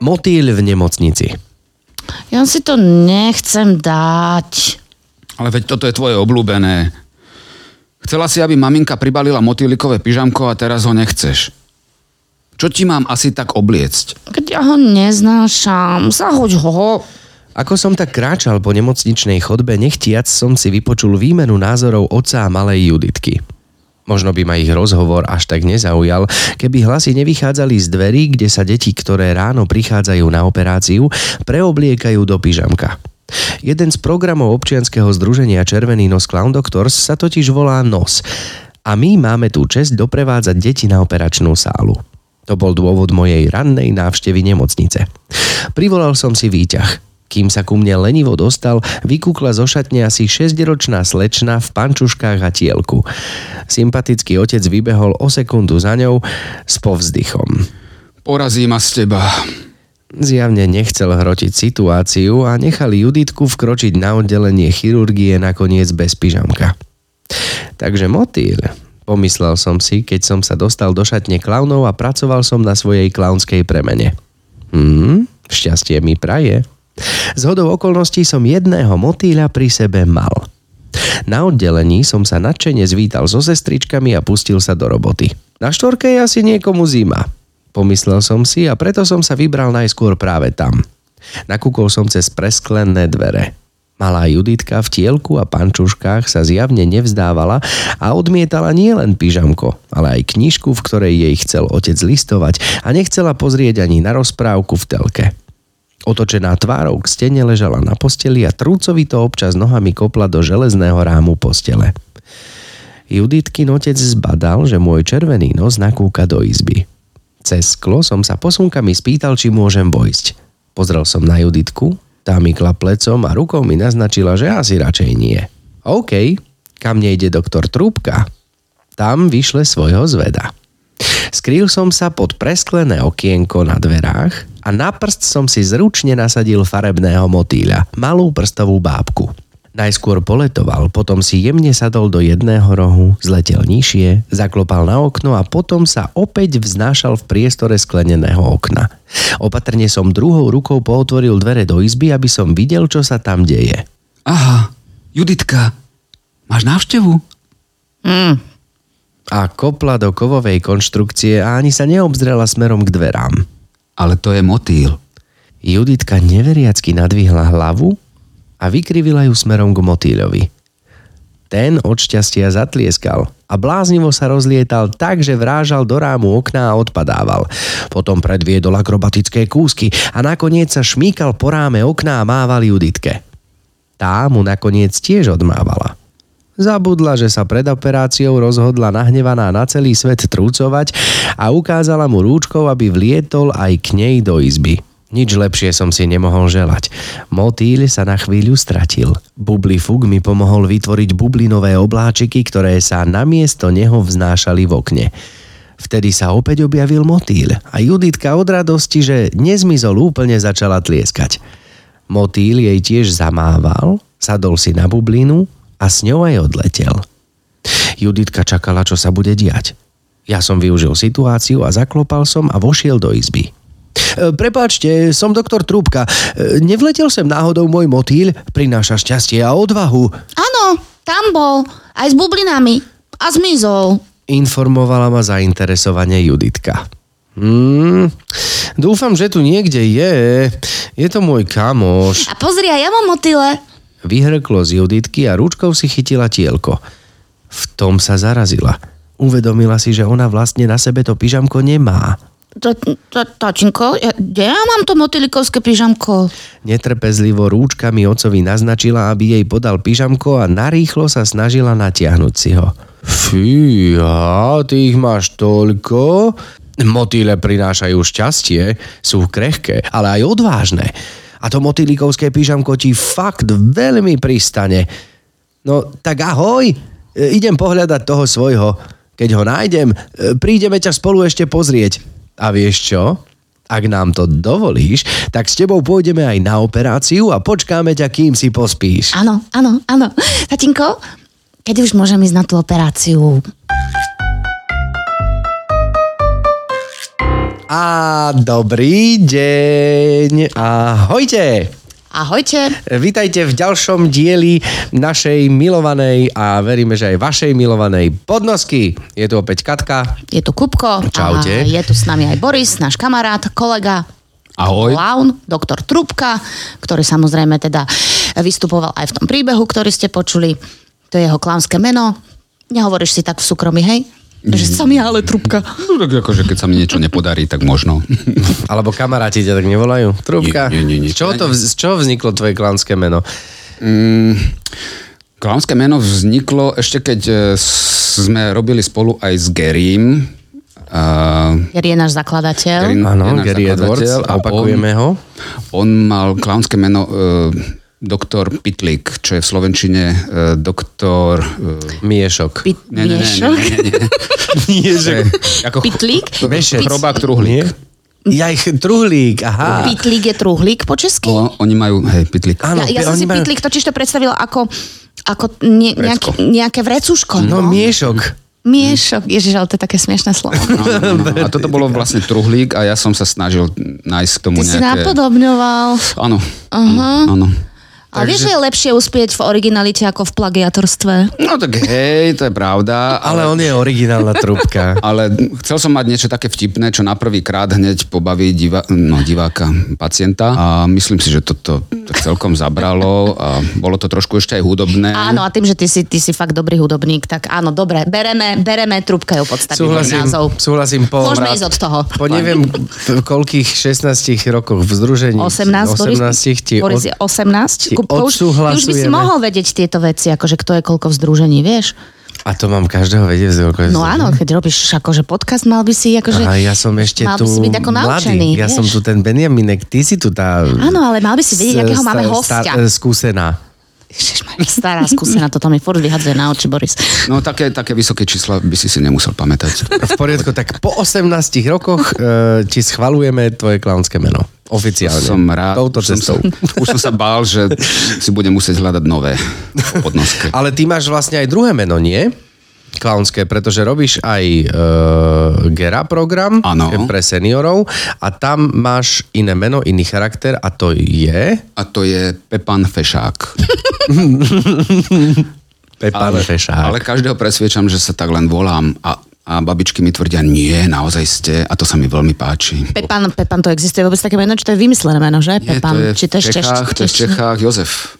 Motýl v nemocnici. Ja si to nechcem dať. Ale veď toto je tvoje obľúbené. Chcela si, aby maminka pribalila motýlikové pyžamko a teraz ho nechceš. Čo ti mám asi tak obliecť? Keď ja ho neznášam, zahoď ho. Ako som tak kráčal po nemocničnej chodbe, nechtiac som si vypočul výmenu názorov otca a malej Juditky. Možno by ma ich rozhovor až tak nezaujal, keby hlasy nevychádzali z dverí, kde sa deti, ktoré ráno prichádzajú na operáciu, preobliekajú do pyžamka. Jeden z programov občianskeho združenia Červený nos Clown Doctors sa totiž volá NOS a my máme tú čest doprevádzať deti na operačnú sálu. To bol dôvod mojej rannej návštevy nemocnice. Privolal som si výťah. Kým sa ku mne lenivo dostal, vykúkla zo šatne asi 6-ročná slečna v pančuškách a tielku. Sympatický otec vybehol o sekundu za ňou s povzdychom. Porazí ma z teba. Zjavne nechcel hrotiť situáciu a nechali Juditku vkročiť na oddelenie chirurgie nakoniec bez pyžamka. Takže motýl, pomyslel som si, keď som sa dostal do šatne klaunov a pracoval som na svojej klaunskej premene. Hmm, šťastie mi praje. Z hodou okolností som jedného motýľa pri sebe mal. Na oddelení som sa nadšene zvítal so sestričkami a pustil sa do roboty. Na štvorke je asi niekomu zima, Pomyslel som si a preto som sa vybral najskôr práve tam. Nakúkol som cez presklené dvere. Malá Juditka v tielku a pančuškách sa zjavne nevzdávala a odmietala nielen pyžamko, ale aj knižku, v ktorej jej chcel otec listovať a nechcela pozrieť ani na rozprávku v telke. Otočená tvárou k stene ležala na posteli a trúcovito občas nohami kopla do železného rámu postele. Juditky otec zbadal, že môj červený nos nakúka do izby. Cez sklo som sa posunkami spýtal, či môžem vojsť. Pozrel som na Juditku, tá mi plecom a rukou mi naznačila, že asi radšej nie. OK, kam nejde doktor Trúbka? Tam vyšle svojho zveda. Skrýl som sa pod presklené okienko na dverách a na prst som si zručne nasadil farebného motýľa, malú prstovú bábku. Najskôr poletoval, potom si jemne sadol do jedného rohu, zletel nižšie, zaklopal na okno a potom sa opäť vznášal v priestore skleneného okna. Opatrne som druhou rukou pootvoril dvere do izby, aby som videl, čo sa tam deje. Aha, Juditka, máš návštevu? Mm. A kopla do kovovej konštrukcie a ani sa neobzrela smerom k dverám. Ale to je motýl. Juditka neveriacky nadvihla hlavu a vykrivila ju smerom k motýľovi. Ten od šťastia zatlieskal a bláznivo sa rozlietal tak, že vrážal do rámu okna a odpadával. Potom predviedol akrobatické kúsky a nakoniec sa šmíkal po ráme okna a mával Juditke. Tá mu nakoniec tiež odmávala. Zabudla, že sa pred operáciou rozhodla nahnevaná na celý svet trúcovať a ukázala mu rúčkou, aby vlietol aj k nej do izby. Nič lepšie som si nemohol želať. Motýľ sa na chvíľu stratil. Bubli Fug mi pomohol vytvoriť bublinové obláčiky, ktoré sa namiesto neho vznášali v okne. Vtedy sa opäť objavil motýl a Juditka od radosti, že nezmizol úplne začala tlieskať. Motýl jej tiež zamával, sadol si na bublinu a s ňou aj odletel. Juditka čakala, čo sa bude diať. Ja som využil situáciu a zaklopal som a vošiel do izby. E, prepáčte, som doktor Trúbka. E, nevletel sem náhodou môj motýl? Prináša šťastie a odvahu. Áno, tam bol. Aj s bublinami. A zmizol. Informovala ma zainteresovane Juditka. Hmm, dúfam, že tu niekde je. Je to môj kamoš. A pozri, ja mám motýle. Vyhrklo z Juditky a ručkou si chytila tielko. V tom sa zarazila. Uvedomila si, že ona vlastne na sebe to pyžamko nemá. Tačinko, kde ja mám to motýlikovské pyžamko? Netrpezlivo rúčkami ocovi naznačila, aby jej podal pyžamko a narýchlo sa snažila natiahnuť si ho. Fíha, ty ich máš toľko? Motýle prinášajú šťastie, sú krehké, ale aj odvážne. A to motýlikovské pyžamko ti fakt veľmi pristane. No tak ahoj, idem pohľadať toho svojho. Keď ho nájdem, prídeme ťa spolu ešte pozrieť. A vieš čo? Ak nám to dovolíš, tak s tebou pôjdeme aj na operáciu a počkáme ťa, kým si pospíš. Áno, áno, áno. Tatinko, kedy už môžem ísť na tú operáciu? A dobrý deň. Ahojte. Ahojte. Vítajte v ďalšom dieli našej milovanej a veríme, že aj vašej milovanej podnosky. Je tu opäť Katka. Je tu Kupko. Čaute. A je tu s nami aj Boris, náš kamarát, kolega. Ahoj. Clown, doktor Trubka, ktorý samozrejme teda vystupoval aj v tom príbehu, ktorý ste počuli. To je jeho klaunské meno. Nehovoríš si tak v súkromí, hej? Že sa mi ale Trubka. No tak akože keď sa mi niečo nepodarí, tak možno. Alebo kamaráti ťa tak nevolajú? Trúbka? Nie, nie, nie, nie. Z čoho, to, z čoho vzniklo tvoje klanské meno? Mm, Klaunské meno vzniklo ešte keď e, sme robili spolu aj s Gerím. Uh, Gary je náš zakladateľ. Gary- Áno, je náš Gary Edwards. zakladateľ A opakujeme ho. On mal klaunské meno uh, doktor Pitlik, čo je v Slovenčine uh, doktor... Uh, Miešok. Pit, nie, nie, nie, miešok? nie, nie, nie. Miešok. Ako Pitlík? Vešec. Chrobák truhlík. Ja ich truhlík, aha. Pitlík je truhlík po česky? O, oni majú, hej, Pitlik. Áno, ja, ja som si majú- pitlík totiž to predstavila ako, ako nie, nejaký, nejaké vrecuško. No, miešok. Miešok. Ježiš, ale to je také smiešné slovo. No, no, no. A toto bolo vlastne truhlík a ja som sa snažil nájsť k tomu Ty si nejaké... napodobňoval. Áno, áno, Ale vieš, že je lepšie uspieť v originalite ako v plagiatorstve? No tak hej, to je pravda, Ale ale, on je originálna trúbka. ale chcel som mať niečo také vtipné, čo na prvý krát hneď pobaví diva, no, diváka, pacienta a myslím si, že toto to celkom zabralo a bolo to trošku ešte aj hudobné. Áno, a tým, že ty si, ty si fakt dobrý hudobník, tak áno, dobre, bereme, bereme trúbka je opodstatný Súhlasím, názov. súhlasím po... Môžeme ísť od toho. Po neviem koľkých 16 rokoch v združení. 18, 18 ti Boris, Boris je 18. ti Kupko, už, už by si mohol vedieť tieto veci, akože kto je koľko v združení, vieš? A to mám každého vedieť. koľko je No áno, keď robíš akože podcast, mal by si akože... Aha, ja som ešte mal tu by si byť ako naučený, mladý. Ja vieš? som tu ten Benjaminek, ty si tu tá... Áno, ale mal by si vedieť, akého máme hostia. sta- skúsená. Stará skúsená, toto mi furt vyhadzuje na oči, Boris. No také, také vysoké čísla by si si nemusel pamätať. V poriadku, tak po 18 rokoch e, ti schvalujeme tvoje klaunské meno. Oficiálne. Som rád. Touto už som. Sa, už som sa bál, že si budem musieť hľadať nové podnosky. Ale ty máš vlastne aj druhé meno, nie? Klaunské, pretože robíš aj e, Gera program Áno. pre seniorov a tam máš iné meno, iný charakter a to je A to je Pepan Fešák. Pepan ale, Fešák. ale každého presviečam, že sa tak len volám a, a babičky mi tvrdia, nie, naozaj ste a to sa mi veľmi páči. Pepan, Pepan, to existuje vôbec také meno, či to je vymyslené meno, že? Nie, Pepan, to je či to je v Čechách, to je v Čechách Jozef.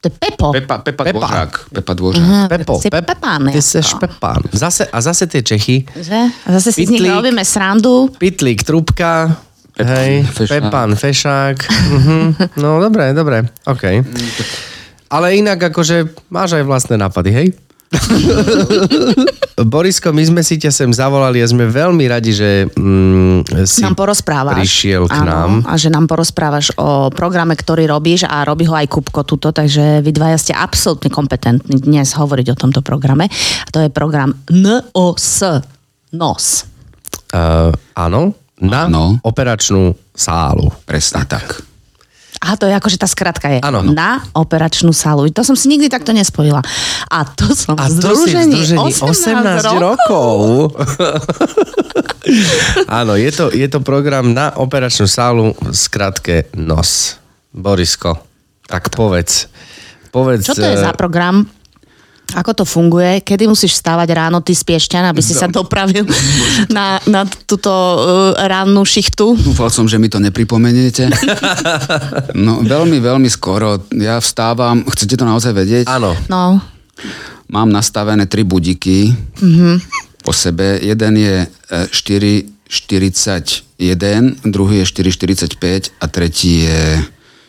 To je Pepo. Pepa, Pepa, Pepa. Dvořák. Pepa Dvořák. Aha, Pepo, si Pep, Pepán, ty jako. seš Pepán. Zase, a zase tie Čechy. Že? A zase si z nich Pitlík. robíme srandu. Pitlík, trubka, Pepan, hej, Fešák. Pepan, Fešák. Mhm. No, dobre, dobre, OK. Ale inak akože máš aj vlastné nápady, hej? Borisko, my sme si ťa sem zavolali a sme veľmi radi, že mm, si nám porozprávaš. prišiel k Áno, nám. A že nám porozprávaš o programe, ktorý robíš a robí ho aj Kupko tuto, takže vy dvaja ste absolútne kompetentní dnes hovoriť o tomto programe. A to je program NOS. NOS. Uh, áno, na Áno. operačnú sálu. Presne tak. A to je akože tá skratka je Áno. na operačnú sálu. To som si nikdy takto nespojila. A to som A to si v združení, združení 18, 18 rokov. Áno, je to, je to program na operačnú sálu skratke NOS. Borisko, tak povedz. povedz Čo to je eh, za program? Ako to funguje? Kedy musíš vstávať ráno ty z Piešťan, aby si sa dopravil na, na túto uh, rannú šichtu? Dúfal som, že mi to nepripomeniete. No veľmi, veľmi skoro. Ja vstávam, chcete to naozaj vedieť? Áno. No, Mám nastavené tri budíky po sebe. Jeden je e, 4.41, druhý je 4.45 a tretí je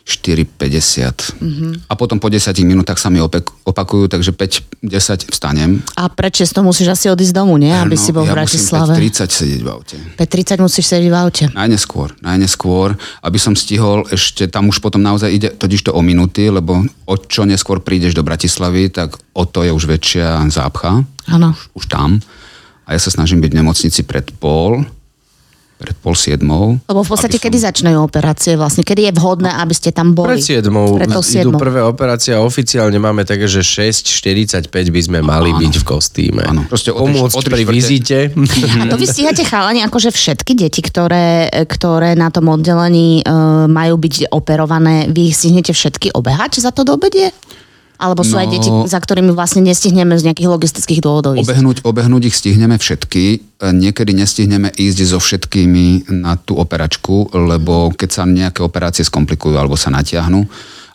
4.50. A potom po 10 minútach sa mi opek- opakujú, takže 5.10 vstanem. a pred 6 musíš asi odísť domu, nie? Aby Áno, si bol v ja Bratislave. musím 5.30 sedieť v aute. 5.30 musíš sedieť v aute. Najneskôr, najneskôr, aby som stihol ešte, tam už potom naozaj ide totiž to o minúty, lebo o čo neskôr prídeš do Bratislavy, tak o to je už väčšia zápcha, Áno. už tam. A ja sa snažím byť v nemocnici pred pol, pred pol siedmou. Lebo v podstate, som- kedy začínajú operácie vlastne? Kedy je vhodné, aby ste tam boli? Pred 7. Pred tou idú 7. prvé operácie a oficiálne máme také, že 6.45 by sme mali byť v kostýme. Áno. Proste Pomôcť o pri štvrte- vizite. A to vy stíhate chalani, akože všetky deti, ktoré, ktoré na tom oddelení e, majú byť operované, vy ich stihnete všetky obehať za to do obedie? Alebo sú aj No. deti, za ktorými vlastne nestihneme z nejakých logistických dôvodov ísť? Obehnúť, obehnúť ich stihneme všetky, niekedy nestihneme ísť so všetkými na tú operačku, lebo keď sa nejaké operácie skomplikujú alebo sa natiahnu,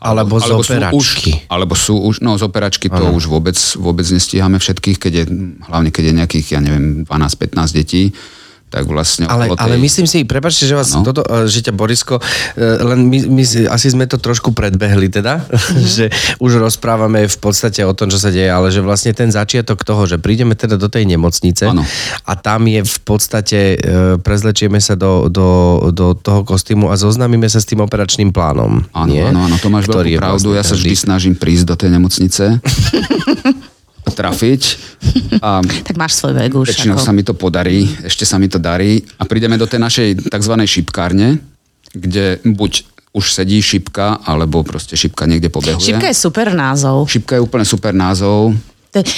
Alebo z sú operačky. Už, alebo sú už, no z operačky to už vôbec, vôbec nestíhame všetkých, keď je, hlavne keď je nejakých, ja neviem, 12-15 detí, tak vlastne Ale, okolo ale tej- myslím si, prepačte, že vás Áno. toto, e, že ťa Borisko, e, len my, my si- asi sme to trošku predbehli teda, že už rozprávame v podstate o tom, čo sa deje, ale že vlastne ten začiatok toho, že prídeme teda do tej nemocnice Áno. a tam je v podstate, e, prezlečieme sa do, do, do toho kostýmu a zoznamíme sa s tým operačným plánom. Áno, áno, áno, to máš veľkú pravdu. vlastne Ja sa každý- vždy snažím prísť do tej nemocnice, trafiť a Tak máš svoj vek už. väčšinou ako- sa mi to podarí, ešte sa mi to darí a prídeme do tej našej tzv. šipkárne, kde buď už sedí šipka, alebo proste šipka niekde pobehuje. Šipka je super názov. Šipka je úplne super názov.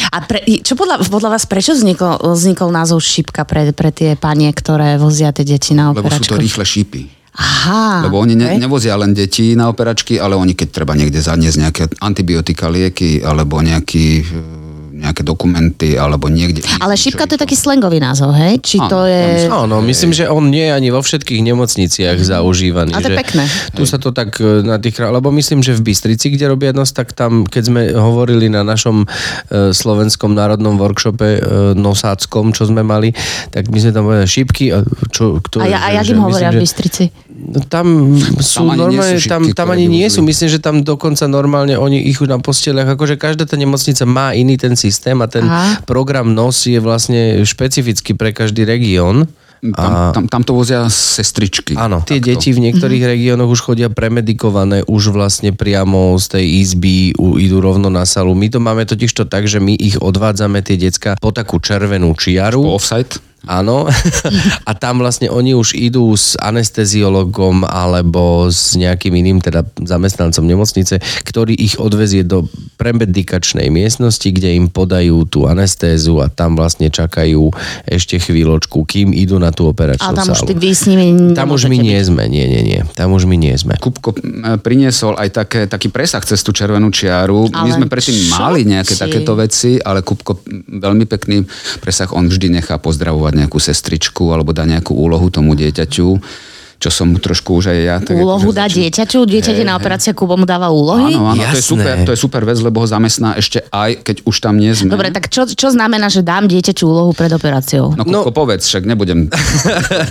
A pre, čo podľa, podľa vás, prečo vznikol, vznikol názov šipka pre, pre tie panie, ktoré vozia tie deti na Lebo sú operačku? to rýchle šípy. Aha. Lebo oni ne, nevozia len deti na operačky, ale oni keď treba niekde zaniesť nejaké antibiotika, lieky, alebo nejaký, nejaké dokumenty, alebo niekde... Ale šipka to je taký slangový názov, hej? Či Áno, to je... Áno, myslím, že on nie je ani vo všetkých nemocniciach zaužívaný. A to je že pekné. Tu sa to tak e, na tých... Lebo myslím, že v Bystrici, kde robia nos, tak tam, keď sme hovorili na našom e, slovenskom národnom workshope e, nosáckom, čo sme mali, tak my sme tam povedali šípky. A, čo, kto, A, ja, a jak že im hovoria myslím, v že- Bystrici? No, tam sú Tam sú normálne, šipky, tam, tam ani nie sú. Myslím, že tam dokonca normálne oni ich na posteliach, akože každá tá nemocnica má iný ten systém a ten Aha. program NOS je vlastne špecifický pre každý región. Tam, tam, tam to vozia sestričky. Áno, tie Takto. deti v niektorých Mhm. regiónoch už chodia premedikované, už vlastne priamo z tej izby u, idú rovno na salu. My to máme totiž to tak, že my ich odvádzame, tie decka, po takú červenú čiaru. Po offside. Áno. A tam vlastne oni už idú s anesteziologom alebo s nejakým iným teda zamestnancom nemocnice, ktorý ich odvezie do premedikačnej miestnosti, kde im podajú tú anestézu a tam vlastne čakajú ešte chvíľočku, kým idú na tú operačnú Ale tam už sálu. ty, vy s nimi Tam už my nie sme, nie, nie, nie. Tam už my nie sme. Kupko priniesol aj také, taký presah cez tú červenú čiaru. My Ale sme predtým mali nejaké ti? takéto veci, ale Kupko veľmi pekný presah, on vždy nechá pozdravovať nejakú sestričku alebo dá nejakú úlohu tomu dieťaťu, čo som mu trošku už aj ja. Tak Úlohu akože dá začal- dieťaťu? Dieťa ide na operáciu, Kubo mu dáva úlohy? Áno, áno, to je, Jasné. super, to je super vec, lebo ho zamestná ešte aj, keď už tam nie sme. Dobre, tak čo, čo znamená, že dám dieťaťu úlohu pred operáciou? No, Kupko, povedz, však nebudem...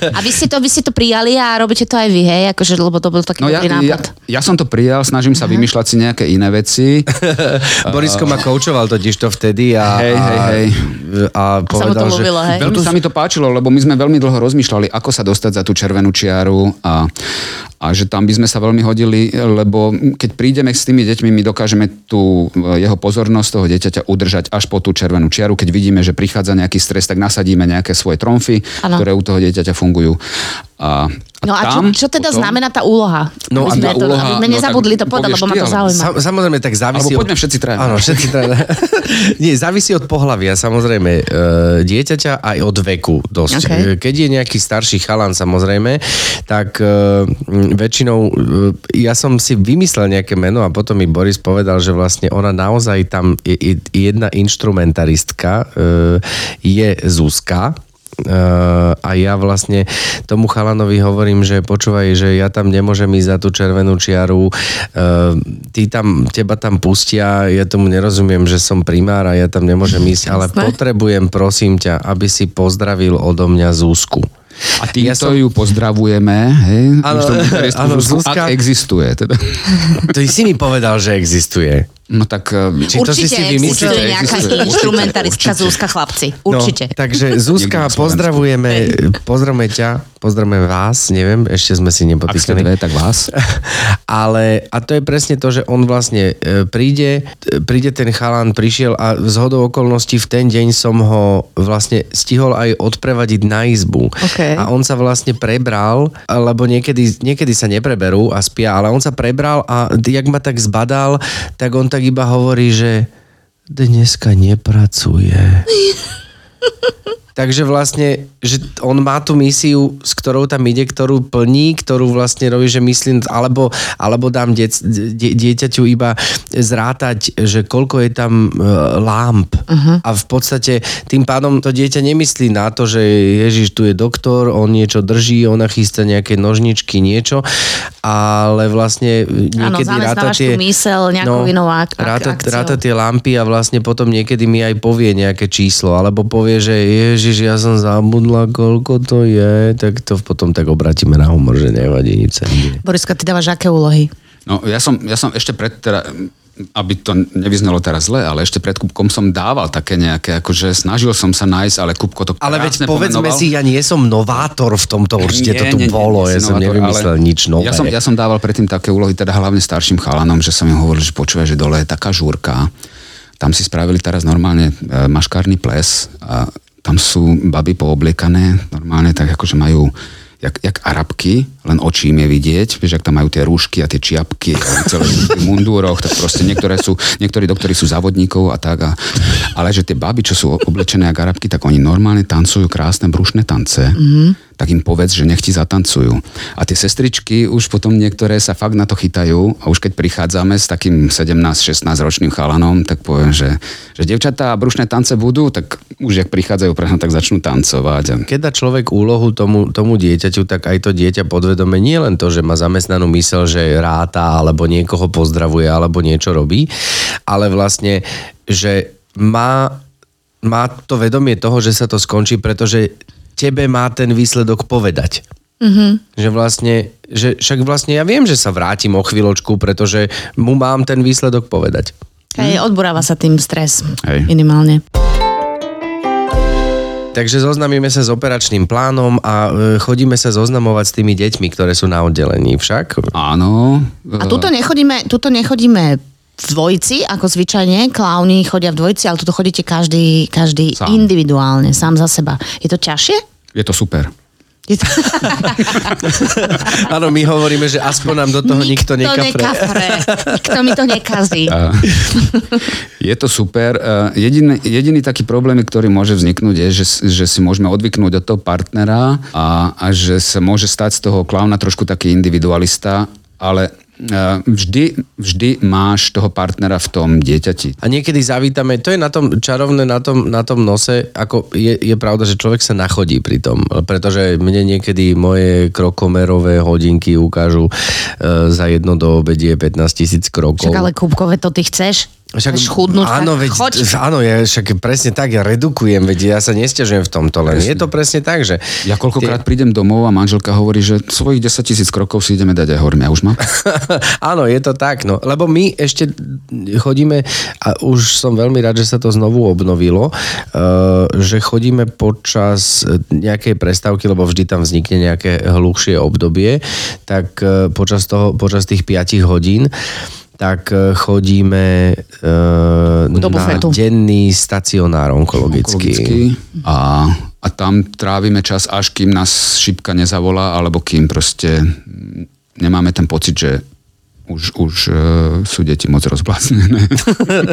A vy ste, to, vy ste to prijali a robíte to aj vy, hej? Akože, lebo to bol taký No ja, dobrý ja, nápad. ja som to prijal, snažím sa vymýšľať si nejaké iné veci. Borisko ma koučoval totiž to vtedy a, Hej, hej, hej. a, a sa mu to povedal, že... ľúbilo, hej? Veľmi sa mi to páčilo, lebo my sme veľmi dlho rozmýšľali, ako sa dostať za tú červenú čiaru a, a že tam by sme sa veľmi hodili, lebo keď prídeme s tými deťmi, my dokážeme tú e, jeho pozornosť toho dieťaťa udržať až po tú červenú čiaru. Keď vidíme, že prichádza nejaký stres, tak nasadíme nejaké svoje tromfy, Áno. ktoré u toho dieťaťa fungujú. A, a No a čo, tam čo teda potom- znamená tá úloha? No aby a sme, tá to, úloha- aby sme no nezabudli to povedať, lebo ma to ale- zaujíma. Sam, samozrejme, tak závisí Alebo poďme všetci traja. Áno, všetci traja. Nie, závisí od pohľavia, samozrejme. E, dieťaťa aj od veku dosť. Okay. E, Keď je nejaký starší chalan, samozrejme, tak e, väčšinou e, ja som si vymyslel nejaké meno a potom mi Boris povedal, že vlastne ona naozaj tam je, je jedna inštrumentaristka e, je Zuzka, a ja vlastne tomu chalanovi hovorím, že počúvaj, že ja tam nemôžem ísť za tú červenú čiaru, uh, ty tam, teba tam pustia, ja tomu nerozumiem, že som primár a ja tam nemôžem ísť, ale potrebujem, prosím ťa, aby si pozdravil odo mňa Zúsku. A týmto Ja som- ju pozdravujeme, hej? Áno, Zuzka. Ak existuje. Teda. Ty si mi povedal, že existuje. No tak... e, Či to si Určite si existuje vymyslel? nejaká Existuje, určite, inštrumentaristka určite. Zúska chlapci. Určite. No, takže Zuzka, pozdravujeme, pozdravujeme ťa, pozdravujeme vás, neviem, ešte sme si Ak ste nepotýkali. dve, tak vás. Ale, a to je presne to, že on vlastne e, príde, e, príde ten chalan, prišiel a z hodou okolností v ten deň som ho vlastne stihol aj odprevadiť na izbu. OK. A on sa vlastne prebral, lebo niekedy, niekedy sa nepreberú a spia, ale on sa prebral a jak ma tak zbadal, tak on tak iba hovorí, že dneska nepracuje. Takže vlastne, že on má tú misiu, s ktorou tam ide, ktorú plní, ktorú vlastne robí, že myslím, alebo, alebo dám dec, die, dieťaťu iba zrátať, že koľko je tam e, lámp. Uh-huh. A v podstate tým pádom to dieťa nemyslí na to, že Ježiš, tu je doktor, on niečo drží, ona chystá nejaké nožničky, niečo, ale vlastne niekedy ráta zamestnávaš tie... myseľ nejakou inou ak- ak- ráta, akciou. ráta tie lampy a vlastne potom niekedy mi aj povie nejaké číslo, alebo povie, že Ježiš, ja som zabudla, koľko to je, tak to potom tak obratíme na humor, že nevadí, nič. Boriska, ty dávaš aké úlohy? No ja som, ja som ešte pred, teda, aby to nevyznelo teraz zle, ale ešte pred Kupkom som dával také nejaké, akože snažil som sa nájsť, ale Kupko to Ale veď povedzme pomenoval. si, ja nie som novátor v tomto, určite to tu Nie, nie, nie, bolo, nie ja som novátor, nevymyslel nič nové. Ja som, ja som dával predtým také úlohy, teda hlavne starším chalanom, že som im hovoril, že počúvaj, že dole je taká žúrka. Tam si spravili teraz normálne e, maškárny ples a tam sú baby poobliekané normálne tak akože majú jak, jak arabky, len očí im je vidieť, vieš, ak tam majú tie rúšky a tie čiapky a celé v mundúroch, tak proste niektoré sú, niektorí doktori sú závodníkov a tak. A, ale že tie baby, čo sú oblečené ako arabky, tak oni normálne tancujú krásne brušné tance. Mm-hmm. Tak im povedz, že nech ti zatancujú. A tie sestričky už potom niektoré sa fakt na to chytajú a už keď prichádzame s takým 17-16 ročným chalanom, tak poviem, že, že devčatá brušné tance budú, tak už jak prichádzajú tak začnú tancovať. Keď dá človek úlohu tomu, tomu dieťaťu, tak aj to dieťa podvedome nie len to, že má zamestnanú mysel, že ráta, alebo niekoho pozdravuje, alebo niečo robí, ale vlastne, že má, má to vedomie toho, že sa to skončí, pretože tebe má ten výsledok povedať. Mm-hmm. Že vlastne, že však vlastne ja viem, že sa vrátim o chvíľočku, pretože mu mám ten výsledok povedať. Hej, odburáva sa tým stres. Hej. Minimálne. Takže zoznamíme sa s operačným plánom a e, chodíme sa zoznamovať s tými deťmi, ktoré sú na oddelení však. áno. A tuto nechodíme, tuto nechodíme v dvojici, ako zvyčajne. Klauni chodia v dvojici, ale tuto chodíte každý, každý Sám. individuálne, sám za seba. Je to ťažšie? Je to super. Áno, my hovoríme, že aspoň nám do toho nikto, nekafre. nekafre. Nikto mi to nekazí. Je to super. Jediný, jediný taký problém, ktorý môže vzniknúť, je, že, že si môžeme odvyknúť od toho partnera a, a že sa môže stať z toho klauna trošku taký individualista, ale vždy, vždy máš toho partnera v tom dieťati. A niekedy zavítame, to je na tom čarovné na tom, na tom nose, ako je, je pravda, že človek sa nachodí pri tom, pretože mne niekedy moje krokomerové hodinky ukážu e, za jedno do obedie 15 tisíc krokov. Však ale Kúbkové, to ty chceš? Chceš chudnúť? áno, veď, choď. áno, ja však presne tak, ja redukujem, veď ja sa nestiažujem v tomto, len je to presne tak, že... Ja koľkokrát prídem domov a manželka hovorí, že svojich 10 tisíc krokov si ideme dať aj hovorím, ja už mám. Áno, je to tak, no. Lebo my ešte chodíme, a už som veľmi rád, že sa to znovu obnovilo, uh, že chodíme počas nejakej prestávky, lebo vždy tam vznikne nejaké hluchšie obdobie, tak uh, počas, toho, počas tých 5 hodín tak uh, chodíme uh, Do na bufetu. denný stacionár onkologický. Onkologický. A, a tam trávime čas, až kým nás šipka nezavolá, alebo kým proste nemáme ten pocit, že už, už uh, sú deti moc rozblácnené.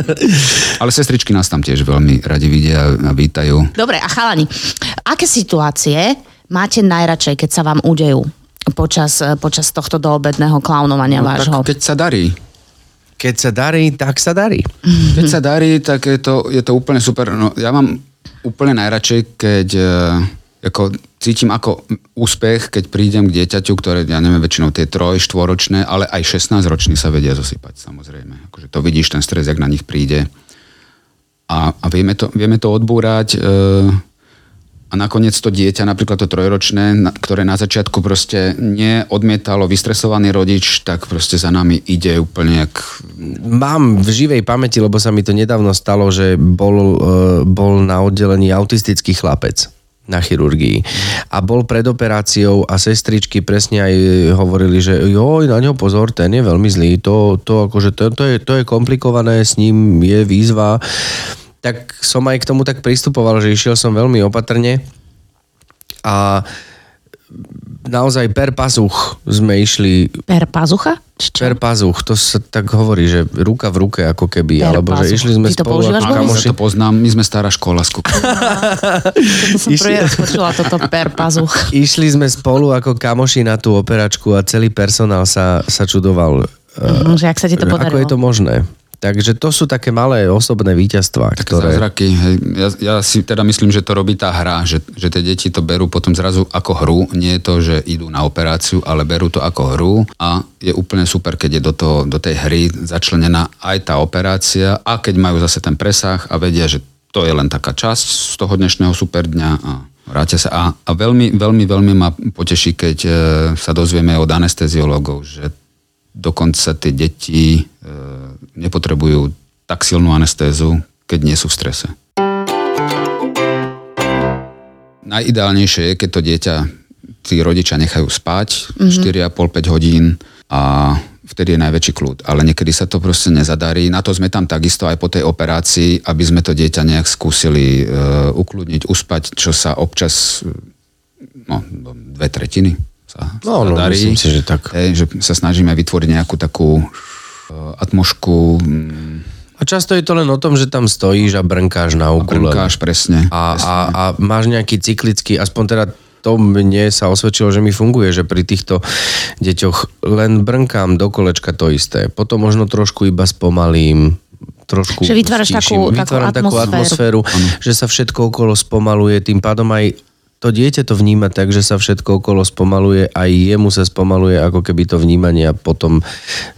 Ale sestričky nás tam tiež veľmi radi vidia a vítajú. Dobre, a chalani, aké situácie máte najradšej, keď sa vám udejú počas, počas tohto doobedného klaunovania No, vášho? tak keď sa darí. Keď sa darí, tak sa darí. Keď sa darí, tak je to, je to úplne super. No, ja mám úplne najradšej, keď e, ako, cítim ako úspech, keď prídem k dieťaťu, ktoré, ja neviem, väčšinou tie troj, štvoročné, ale aj 16 roční sa vedia zosypať, samozrejme. Akože to vidíš, ten stres, jak na nich príde. A, a vieme, to, vieme to odbúrať. E, a nakoniec to dieťa, napríklad to trojročné, ktoré na začiatku proste neodmietalo vystresovaný rodič, tak proste za nami ide úplne jak Mám v živej pamäti, lebo sa mi to nedávno stalo, že bol, e, bol na oddelení autistický chlapec. na chirurgii. A bol pred operáciou a sestričky presne aj hovorili, že joj, na ňo pozor, ten je veľmi zlý, to, to, akože to, to, je, to je komplikované, s ním je výzva. Tak som aj k tomu tak pristupoval, že išiel som veľmi opatrne a naozaj per pazuch sme išli Per pazucha? Čo? Per pazuch, to sa tak hovorí, že ruka v ruke ako keby, Per alebo že pazuch. išli sme Ty to spolu používaš, ako? Kamoši. Ja to poznám, my sme stará škola skupina. To som Išli- počula toto per pazuch. Išli sme spolu ako kamoši na tú operačku a celý personál sa, sa čudoval. Mhm, že ak sa ti to Ako podarilo. je to možné? Takže to sú také malé osobné víťazstvá, Také ktoré... zázraky. Hej. Ja, ja si teda myslím, že to robí tá hra, že, že tie deti to berú potom zrazu ako hru. Nie je to, že idú na operáciu, ale berú to ako hru a je úplne super, keď je do, toho, do tej hry začlenená aj tá operácia a keď majú zase ten presah a vedia, že to je len taká časť z toho dnešného super dňa a vrátia sa. A, a veľmi, veľmi, veľmi ma poteší, keď e, sa dozvieme od anesteziológov, že dokonca tie deti e, nepotrebujú tak silnú anestézu, keď nie sú v strese. Najideálnejšie je, keď to dieťa tí rodičia nechajú spať mm-hmm. 4,5-5 hodín a vtedy je najväčší kľud. Ale niekedy sa to proste nezadarí. Na to sme tam takisto aj po tej operácii, aby sme to dieťa nejak skúsili e, ukludniť, uspať, čo sa občas e, no, dve tretiny sa, No, sa no, darí. myslím si, že tak. Hej, že sa snažíme vytvoriť nejakú takú e, atmošku mm, A často je to len o tom, že tam stojíš a brnkáš na a ukulele. brnkáš presne. A, a, a máš nejaký cyklický, aspoň teda to mne sa osvedčilo, že mi funguje, že pri týchto deťoch len brnkám do kolečka to isté. Potom možno trošku iba spomalím, trošku Že vytváraš stíšim. takú Vytváram takú atmosféru. atmosféru, že sa všetko okolo spomaluje, tým pádom aj to dieťa to vníma tak, že sa všetko okolo spomaluje, aj jemu sa spomaluje, ako keby to vnímanie a potom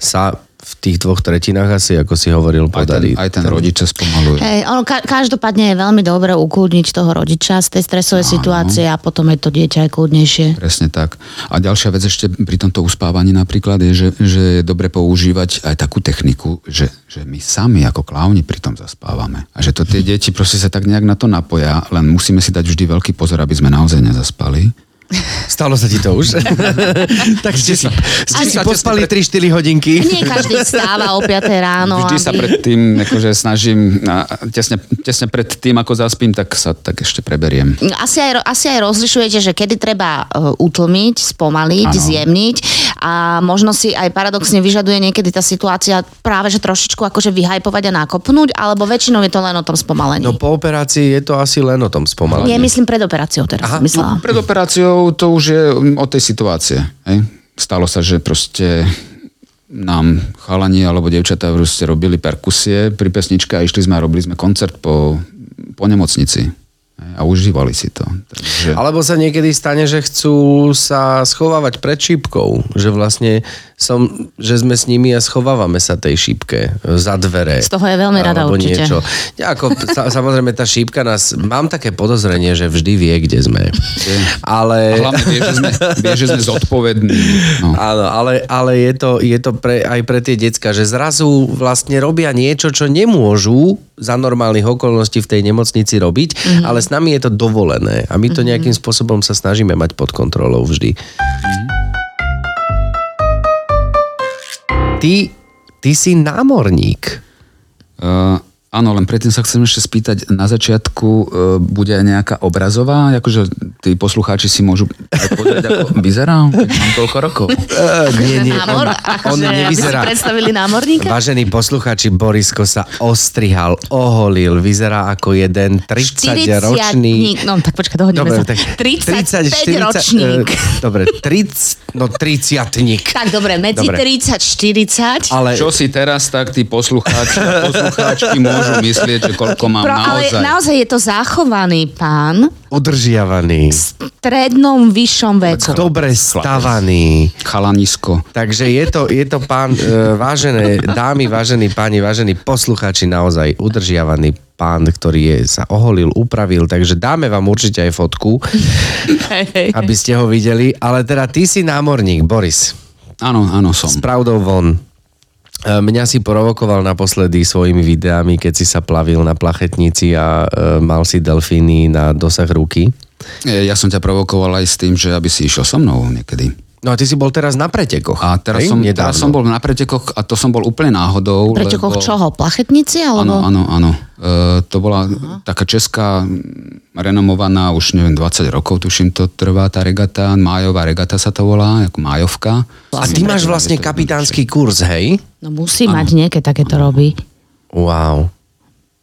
sa tých dvoch tretinách asi, ako si hovoril, Aj podarí. ten, aj ten rodič sa spomaluje. Hej, ono, ka- každopádne je veľmi dobré ukludniť toho rodiča z tej stresovej situácie a potom je to dieťa aj kľudnejšie. Presne tak. A ďalšia vec ešte pri tomto uspávaní napríklad je, že, že je dobre používať aj takú techniku, že, že my sami ako klauni pri tom zaspávame. A že to tie deti proste sa tak nejak na to napoja, len musíme si dať vždy veľký pozor, aby sme naozaj nezaspali. Stalo sa ti to už? tak ste si, ste si sa pospali tesne 3-4 hodinky. Nie každý vstáva o 5 ráno. Vždy sa aby- pred tým akože snažím, a tesne, tesne pred tým, ako zaspím, tak sa tak ešte preberiem. Asi aj, asi aj rozlišujete, že kedy treba uh, utlmiť, spomaliť, Áno. zjemniť a možno si aj paradoxne vyžaduje niekedy tá situácia práve, že trošičku akože vyhajpovať a nakopnúť, alebo väčšinou je to len o tom spomalení. No po operácii je to asi len o tom Nie, spomalení. myslím pred operáciou teraz, Aha, Aha, myslela. No, pred operáciou to už je mm, od tej situácie. Hej? Stalo sa, že proste nám chalani alebo devčatá proste robili perkusie pri pesničke a išli sme a robili sme koncert po, po nemocnici. A užívali si to. Takže... Alebo sa niekedy stane, že chcú sa schovávať pred šípkou. Že vlastne som, že sme s nimi a schovávame sa tej šípke za dvere. Z toho je veľmi rada alebo určite. Niečo. Ja, ako, sa, samozrejme tá šípka nás, mám také podozrenie, že vždy vie, kde sme. A Ale... hlavne vie, že sme, vie, že sme zodpovední. No. Áno, ale, ale je to, je to pre, aj pre tie decka, že zrazu vlastne robia niečo, čo nemôžu za normálnych okolností v tej nemocnici robiť, mm-hmm. ale s nami je to dovolené a my to nejakým spôsobom sa snažíme mať pod kontrolou vždy. Ty, ty si námorník. Uh, áno, len predtým sa chcem ešte spýtať, na začiatku uh, bude aj nejaká obrazová, akože tí poslucháči si môžu pozrieť, ako vyzerá, keď mám toľko rokov. Uh, nie, nie, Námor, on, on akože, aby si nevyzerá... predstavili námorníka? Vážení posluchači, Borisko sa ostrihal, oholil, vyzerá ako jeden 30-ročný... No tak počkaj, dohodneme Dobre, sa. tak 35 40, ročník. eh, dobre, 30, no 30 Tak dobre, medzi Dobre. 30 40. Ale Čo si teraz tak tí poslucháči poslucháčky môžu myslieť, že koľko mám Pro, ale naozaj? naozaj je to zachovaný pán udržiavaný, v strednom vyššom veku. dobre stavaný. Chalanisko. Takže je to, je to pán, e, vážené dámy, vážení páni, vážení posluchači, naozaj udržiavaný pán, ktorý je, sa oholil, upravil, takže dáme vám určite aj fotku, aby ste ho videli. Ale teda ty si námorník, Boris. Áno, áno, som. S pravdou von. E, Mňa si provokoval naposledy svojimi videami, keď si sa plavil na plachetnici a e, mal si delfíny na dosah ruky. E, Ja som ťa provokoval aj s tým, že aby si išiel so mnou niekedy. No a ty si bol teraz na pretekoch. A teraz, hej? som, Nedávno. teraz som bol na pretekoch a to som bol úplne náhodou. Pretekoch lebo... čoho? Plachetnici? Alebo... Áno, áno, áno. E, to bola Aha. taká česká mm, renomovaná, už neviem, 20 rokov, tuším, to trvá tá regata, májová regata sa to volá, ako májovka. A ty máš vlastne kapitánsky kurz, hej? No musí mať niekedy takéto robí. Wow.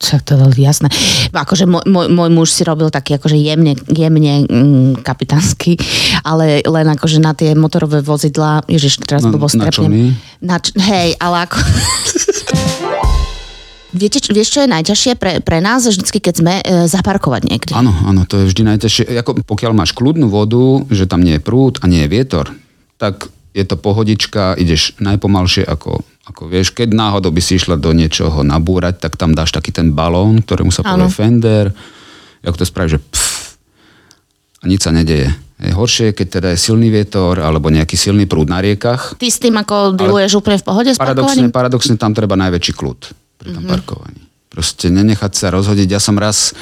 Však to je jasné. Akože môj, môj, muž si robil taký akože jemne, jemne mm, kapitánsky, ale len akože na tie motorové vozidlá, ježiš, teraz No, blbo na? Na hej, ale ako... Viete, čo- vieš, čo je najťažšie pre, pre nás vždycky, keď sme e, zaparkovať niekde? Áno, áno, to je vždy najťažšie. Ako pokiaľ máš kľudnú vodu, že tam nie je prúd a nie je vietor, tak je to pohodička, ideš najpomalšie ako, ako vieš. Keď náhodou by si išla do niečoho nabúrať, tak tam dáš taký ten balón, ktorému sa povie fender. Ako to spravíš, že pff, a nič sa nedeje. Je horšie, keď teda je silný vietor alebo nejaký silný prúd na riekach. Ty s tým ako diluješ úplne v pohode s Paradoxne, parkovaním? paradoxne tam treba najväčší kľud pri tom mm-hmm. parkovaní. Proste nenechať sa rozhodiť. Ja som raz,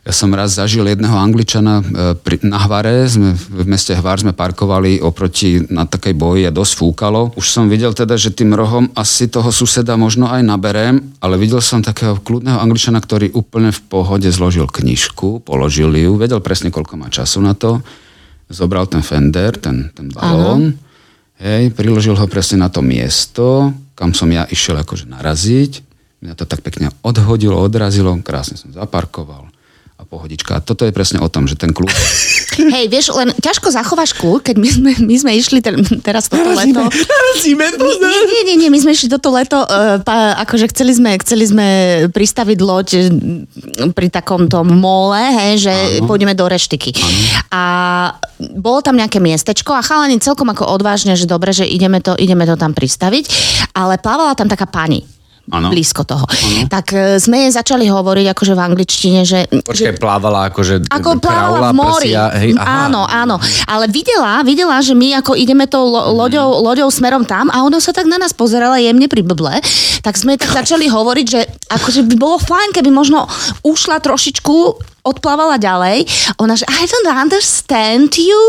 ja som raz zažil jedného Angličana e, pri, na Hvare, sme, v meste Hvar sme parkovali oproti na takej boji a dosť fúkalo. Už som videl teda, že tým rohom asi toho suseda možno aj naberem, ale videl som takého kľudného Angličana, ktorý úplne v pohode zložil knižku, položil ju, vedel presne, koľko má času na to, zobral ten fender, ten, ten balón, hej, priložil ho presne na to miesto, kam som ja išiel akože naraziť. Mňa to tak pekne odhodilo, odrazilo, krásne som zaparkoval pohodička. A toto je presne o tom, že ten kľúč... Hej, vieš, len ťažko zachováš kľud, keď my sme, my sme išli ten, teraz toto leto. Narazíme, Nie, nie, nie, nie, my sme išli toto leto, uh, pa, akože chceli sme, chceli sme pristaviť loď eh, pri takomto mole, hej, že Áno. pôjdeme do reštiky. A bolo tam nejaké miestečko a chalani celkom ako odvážne, že dobre, že ideme to, ideme to tam pristaviť, ale plávala tam taká pani. Áno. blízko toho. Tak e, sme jej začali hovoriť akože v angličtine, že... Počkaj, plávala akože Ako plávala v mori. Prsia, hej, aha. áno, áno. Ale videla, videla, že my ako ideme tou lo- loďou, loďou smerom tam a ona sa tak na nás pozerala jemne pri blble. Tak sme tak začali hovoriť, že akože by bolo fajn, keby možno ušla trošičku odplávala ďalej. Ona, že I don't understand you.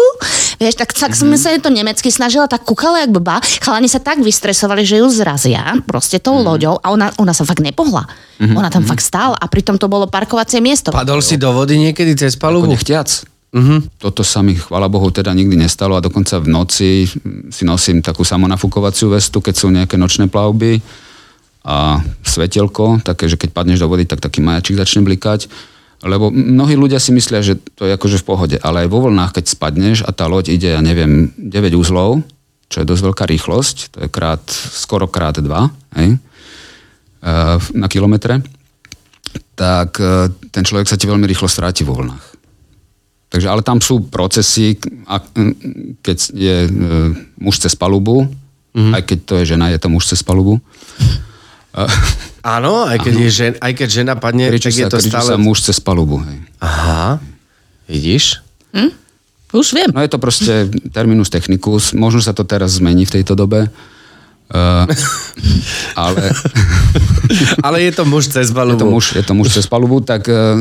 Vieš, tak, tak Mhm. sme sa to nemecky snažila, tak kúkala jak blbá. Chalani sa tak vystresovali, že ju zrazia proste tou Mhm. loďou a ona, ona sa fakt nepohla. Ona tam fakt stála a pritom to bolo parkovacie miesto. Padol si do vody niekedy cez Ako palubu? nechtiac. Uh-huh. Toto sa mi, chvála Bohu, teda nikdy nestalo a dokonca v noci si nosím takú samonafúkovaciu vestu, keď sú nejaké nočné plavby a svetelko, také, že keď padneš do vody, tak taký majačik začne blikať. Lebo mnohí ľudia si myslia, že to je akože v pohode, ale aj vo vlnách, keď spadneš a tá loď ide, ja neviem, 9 úzlov, čo je dosť veľká rýchlosť, to je krát, skoro krát 2, hej, eh, na kilometre, tak eh, ten človek sa ti veľmi rýchlo stráti vo vlnách. Takže, ale tam sú procesy, mm, keď je e, muž cez palubu, mm-hmm. aj keď to je žena, je to muž cez palubu. Áno, aj keď, je žen, aj keď žena padne, Kričí tak je sa, to kričí stále... sa muž cez palubu. Hej. Aha, vidíš? Už viem. No je to proste terminus technicus, možno sa to teraz zmení v tejto dobe, uh, ale Ale je to muž cez je palubu. to, muž, je to muž cez palubu, tak uh,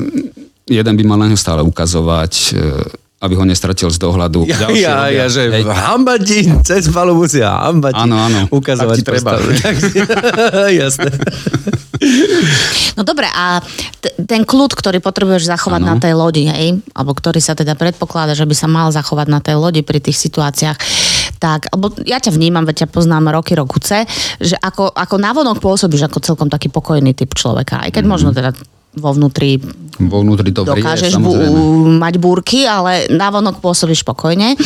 jeden by mal na ňo stále ukazovať, uh, aby ho nestratil z dohľadu. Ja, Ďalší ja, ja, že hej, hamba ti, cez palubu si a hamba ti. Áno, áno. Ukazovať Tak ti treba. postavu. Tak si- Jasné. No dobre, a t- ten kľud, ktorý potrebuješ zachovať Áno. na tej lodi, hej, alebo ktorý sa teda predpokladá, že by sa mal zachovať na tej lodi pri tých situáciách, tak, alebo ja ťa vnímam, veď ťa poznám roky, rokuce, že ako, ako navonok pôsobíš ako celkom taký pokojný typ človeka, aj keď mm. možno teda vo vnútri Vo vnútri to vrie, dokážeš bu- samozrejme. mať búrky, ale navonok pôsobíš spokojne.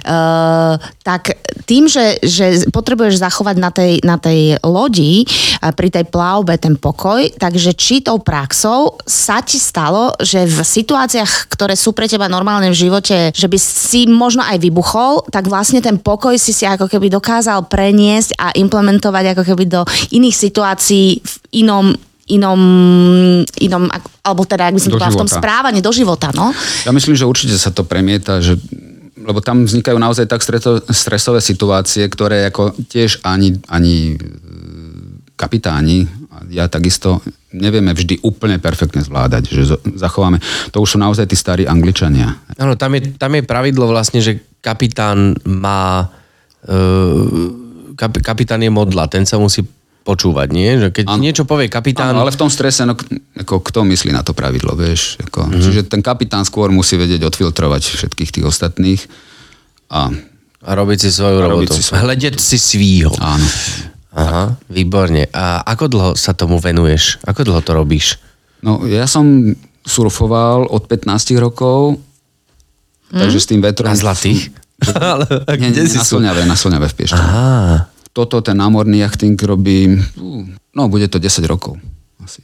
Uh, tak tým, že, že potrebuješ zachovať na tej, na tej lodi a pri tej plavbe ten pokoj, takže či tou praxou sa ti stalo, že v situáciách, ktoré sú pre teba normálne v živote, že by si možno aj vybuchol, tak vlastne ten pokoj si si ako keby dokázal preniesť a implementovať ako keby do iných situácií v inom inom, inom, ak- alebo teda, ak by som povedala, v tom správaní do života, no. Ja myslím, že určite sa to premieta, že lebo tam vznikajú naozaj tak stresové situácie, ktoré ako tiež ani, ani e, kapitáni, a ja takisto nevieme vždy úplne perfektne zvládať, že zachováme. To už sú naozaj tí starí angličania. Áno, tam je, tam je pravidlo vlastne, že kapitán má... Uh, kap, kapitán je modla, ten sa musí počúvať, nie? Že keď Áno. niečo povie kapitán... Áno, ale v tom strese, no, ako, kto myslí na to pravidlo, vieš? Ako, mm-hmm. Čiže ten kapitán skôr musí vedieť odfiltrovať všetkých tých ostatných. A A robiť si svoju A robotu. robiť si svoju- si svýho. áno. Aha, výborne. A ako dlho sa tomu venuješ? Ako dlho to robíš? No, ja som surfoval od 15 rokov, takže s tým vetrom... Na zlatých? Ale Nie, nie, na? Slňave, na Slňave v Piešťane. Toto, ten námorný jachting robím, ú, no bude to 10 rokov. Asi.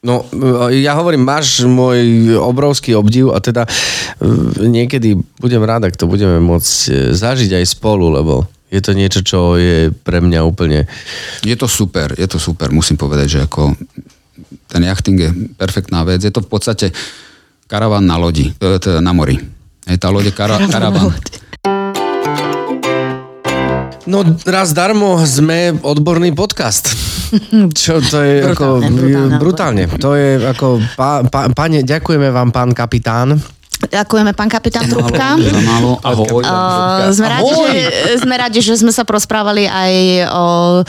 No, ja hovorím, máš môj obrovský obdiv a teda eh, niekedy budem rád, ak to budeme môcť eh, zažiť aj spolu, lebo je to niečo, čo je pre mňa úplne... Je to super, je to super, musím povedať, že ako ten jachting je perfektná vec. Je to v podstate karaván na lodi, e, teda na mori. Je tá lode kara, karaván. No raz darmo sme odborný podcast. Čo to je ako... Brutálne, brutálne. To je ako... Pá, pá, pane, ďakujeme vám, pán kapitán. Ďakujeme, pán kapitán Trubka. Za málo, ahoj. Uh, sme, radi, že, sme radi, že sme sa prosprávali aj o e,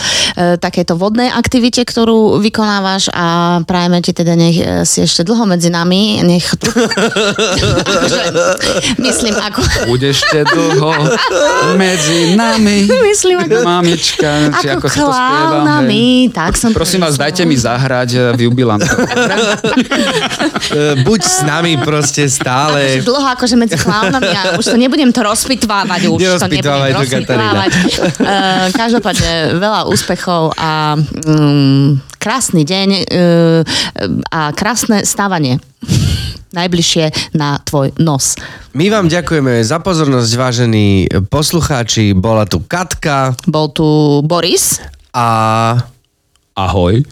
takejto vodnej aktivite, ktorú vykonávaš a prajeme ti teda nech e, si ešte dlho medzi nami. Nech... Myslím ako... Budeš ešte dlho medzi nami, Myslím ako... mamička, či Ako ako sa to spieva. tak som Prosím vás, dajte mi zahrať v jubilantu. E, Buď s nami proste stále. Akože dlho akože medzi klaunami a už to nebudem to rozpitvávať, už to Nerozpitvávaj nebudem to, rozpitvávať. Uh, každopádne veľa úspechov a um, krásny deň uh, a krásne stávanie najbližšie na tvoj nos. My vám ďakujeme za pozornosť, vážení poslucháči. Bola tu Katka Bol tu Boris. a... Ahoj.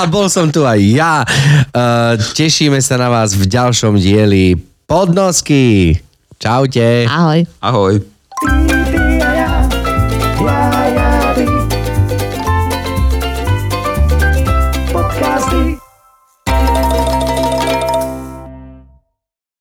A bol som tu aj ja. Uh, tešíme sa na vás v ďalšom dieli Podnosky. Čaute. Ahoj. Ahoj.